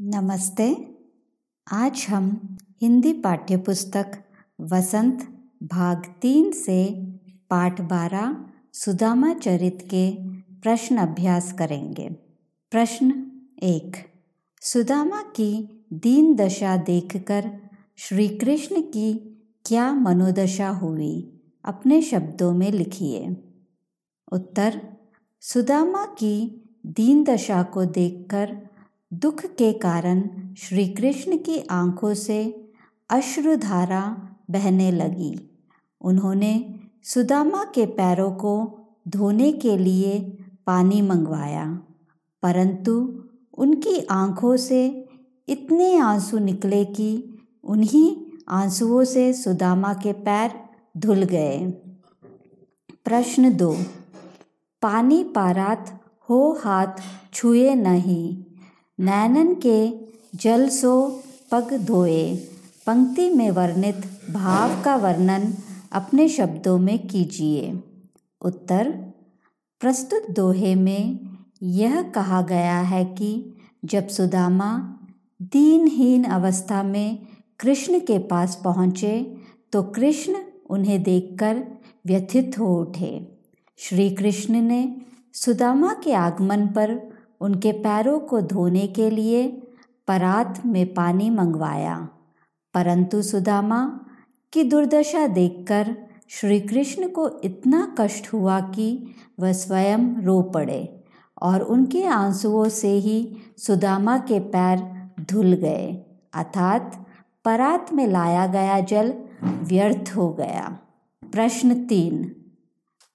नमस्ते। आज हम हिंदी पाठ्यपुस्तक वसंत भाग तीन से पाठ बारह सुदामा चरित के प्रश्न अभ्यास करेंगे। प्रश्न एक, सुदामा की दीन दशा देखकर श्री कृष्ण की क्या मनोदशा हुई? अपने शब्दों में लिखिए। उत्तर, सुदामा की दीन दशा को देखकर दुख के कारण श्री कृष्ण की आँखों से अश्रुधारा बहने लगी। उन्होंने सुदामा के पैरों को धोने के लिए पानी मंगवाया, परंतु उनकी आँखों से इतने आँसू निकले कि उन्हीं आंसुओं से सुदामा के पैर धुल गए। प्रश्न दो, पानी पारात हो हाथ छुए नहीं। नैनन के जल सो पग धोए। पंक्ति में वर्णित भाव का वर्णन अपने शब्दों में कीजिए। उत्तर, प्रस्तुत दोहे में यह कहा गया है कि जब सुदामा दीनहीन अवस्था में कृष्ण के पास पहुँचे तो कृष्ण उन्हें देखकर व्यथित हो उठे। श्री कृष्ण ने सुदामा के आगमन पर उनके पैरों को धोने के लिए परात में पानी मंगवाया। परंतु सुदामा, की दुर्दशा देखकर श्री कृष्ण को इतना कष्ट हुआ कि वह स्वयं रो पड़े और उनके आंसुओं से ही सुदामा के पैर धुल गए। अर्थात परात में लाया गया जल व्यर्थ हो गया। प्रश्न तीन,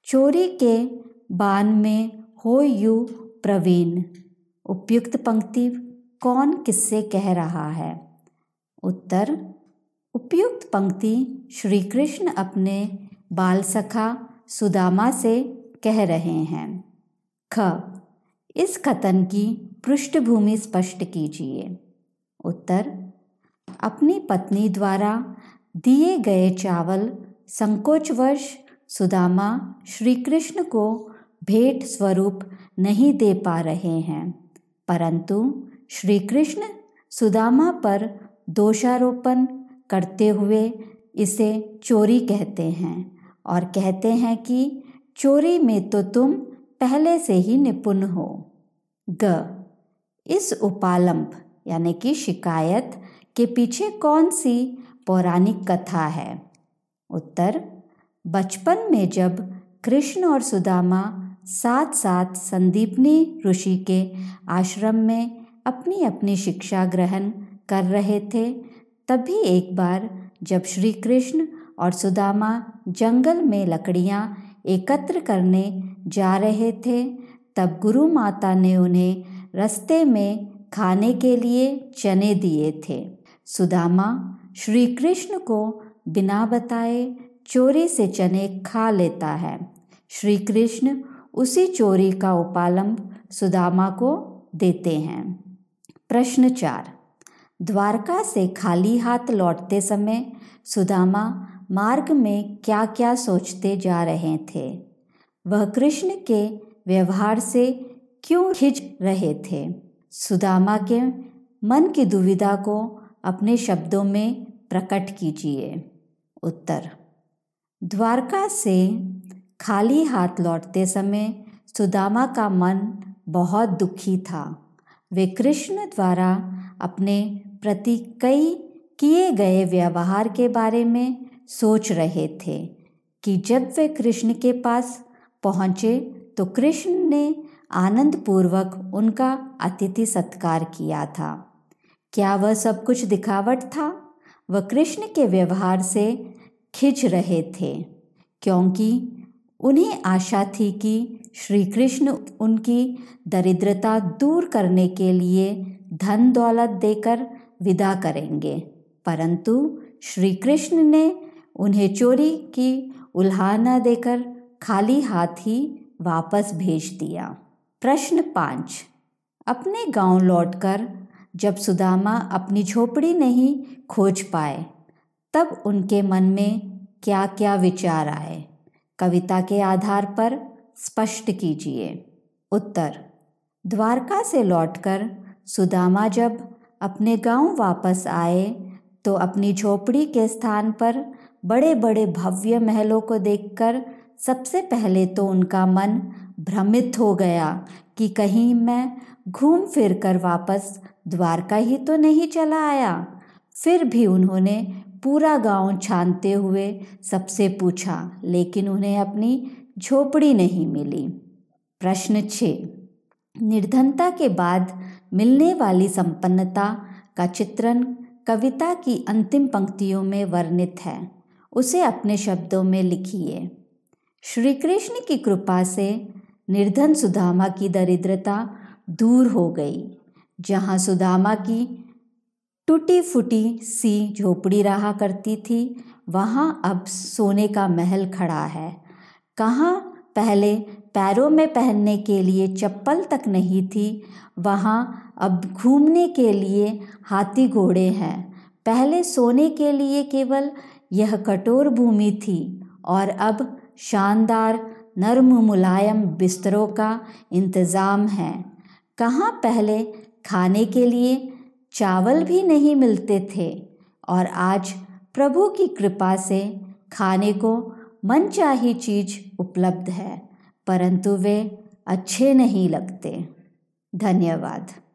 चोरी के बान में हो यू प्रवीण, उपयुक्त पंक्ति कौन किससे कह रहा है? उत्तर, उपयुक्त पंक्ति श्री कृष्ण अपने बाल सखा सुदामा से कह रहे हैं। ख, इस कथन की पृष्ठभूमि स्पष्ट कीजिए। उत्तर, अपनी पत्नी द्वारा दिए गए चावल संकोचवश सुदामा श्री कृष्ण को भेंट स्वरूप नहीं दे पा रहे हैं। परंतु श्री कृष्ण सुदामा पर दोषारोपण करते हुए इसे चोरी कहते हैं और कहते हैं कि चोरी में तो तुम पहले से ही निपुण हो। ग. इस उपालंब, यानी कि शिकायत, के पीछे कौन सी पौराणिक कथा है? उत्तर, बचपन में जब कृष्ण और सुदामा साथ साथ संदीपनी ऋषि के आश्रम में अपनी अपनी शिक्षा ग्रहण कर रहे थे। तभी एक बार जब श्री कृष्ण और सुदामा जंगल में लकड़ियाँ एकत्र करने जा रहे थे, तब गुरु माता ने उन्हें रास्ते में खाने के लिए चने दिए थे। सुदामा श्री कृष्ण को बिना बताए चोरी से चने खा लेता है। श्री कृष्ण उसी चोरी का उपालंब सुदामा को देते हैं। प्रश्न चार। द्वारका से खाली हाथ लौटते समय सुदामा मार्ग में क्या क्या सोचते जा रहे थे? वह कृष्ण के व्यवहार से क्यों खिंच रहे थे? सुदामा के मन की दुविधा को अपने शब्दों में प्रकट कीजिए। उत्तर। द्वारका से खाली हाथ लौटते समय सुदामा का मन बहुत दुखी था। वे कृष्ण द्वारा अपने प्रति कई किए गए व्यवहार के बारे में सोच रहे थे कि जब वे कृष्ण के पास पहुँचे तो कृष्ण ने आनंद पूर्वक उनका अतिथि सत्कार किया था। क्या वह सब कुछ दिखावट था? वह कृष्ण के व्यवहार से खिंच रहे थे, क्योंकि उन्हें आशा थी कि श्री कृष्ण उनकी दरिद्रता दूर करने के लिए धन दौलत देकर विदा करेंगे। परंतु श्री कृष्ण ने उन्हें चोरी की उल्हाना देकर खाली हाथ ही वापस भेज दिया। प्रश्न पाँच। अपने गाँव लौटकर जब सुदामा अपनी झोपड़ी नहीं खोज पाए, तब उनके मन में क्या क्या विचार आए? कविता के आधार पर स्पष्ट कीजिए। उत्तर, द्वारका से लौटकर सुदामा जब अपने गाँव वापस आए तो अपनी झोपड़ी के स्थान पर बड़े बड़े भव्य महलों को देखकर सबसे पहले तो उनका मन भ्रमित हो गया कि कहीं मैं घूम फिर कर वापस द्वारका ही तो नहीं चला आया। फिर भी उन्होंने पूरा गाँव छानते हुए सबसे पूछा, लेकिन उन्हें अपनी झोपड़ी नहीं मिली। प्रश्न छः। निर्धनता के बाद मिलने वाली संपन्नता का चित्रण कविता की अंतिम पंक्तियों में वर्णित है। उसे अपने शब्दों में लिखिए। श्री कृष्ण की कृपा से निर्धन सुदामा की दरिद्रता दूर हो गई, जहाँ सुदामा की टूटी फूटी सी झोपड़ी रहा करती थी। वहाँ अब सोने का महल खड़ा है। कहाँ? पहले पैरों में पहनने के लिए चप्पल तक नहीं थी। वहाँ अब घूमने के लिए हाथी घोड़े हैं। पहले सोने के लिए केवल यह कठोर भूमि थी और अब शानदार नर्म मुलायम बिस्तरों का इंतज़ाम है। कहाँ पहले खाने के लिए चावल भी नहीं मिलते थे और आज प्रभु की कृपा से खाने को मनचाही चीज़ उपलब्ध है, परंतु वे अच्छे नहीं लगते। धन्यवाद।